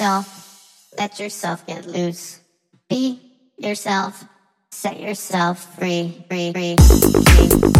yourself, let yourself get loose. Be yourself, set yourself free, free, free. free.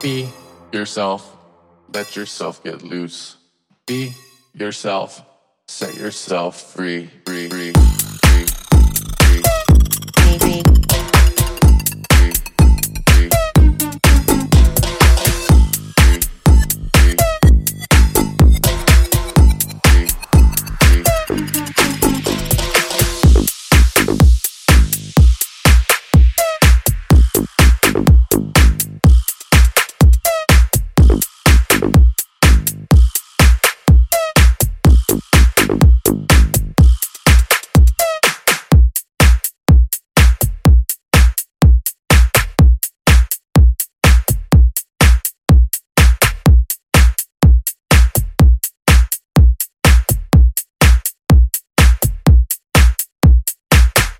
Be yourself. Let yourself get loose. Be yourself. Set yourself free, free, free.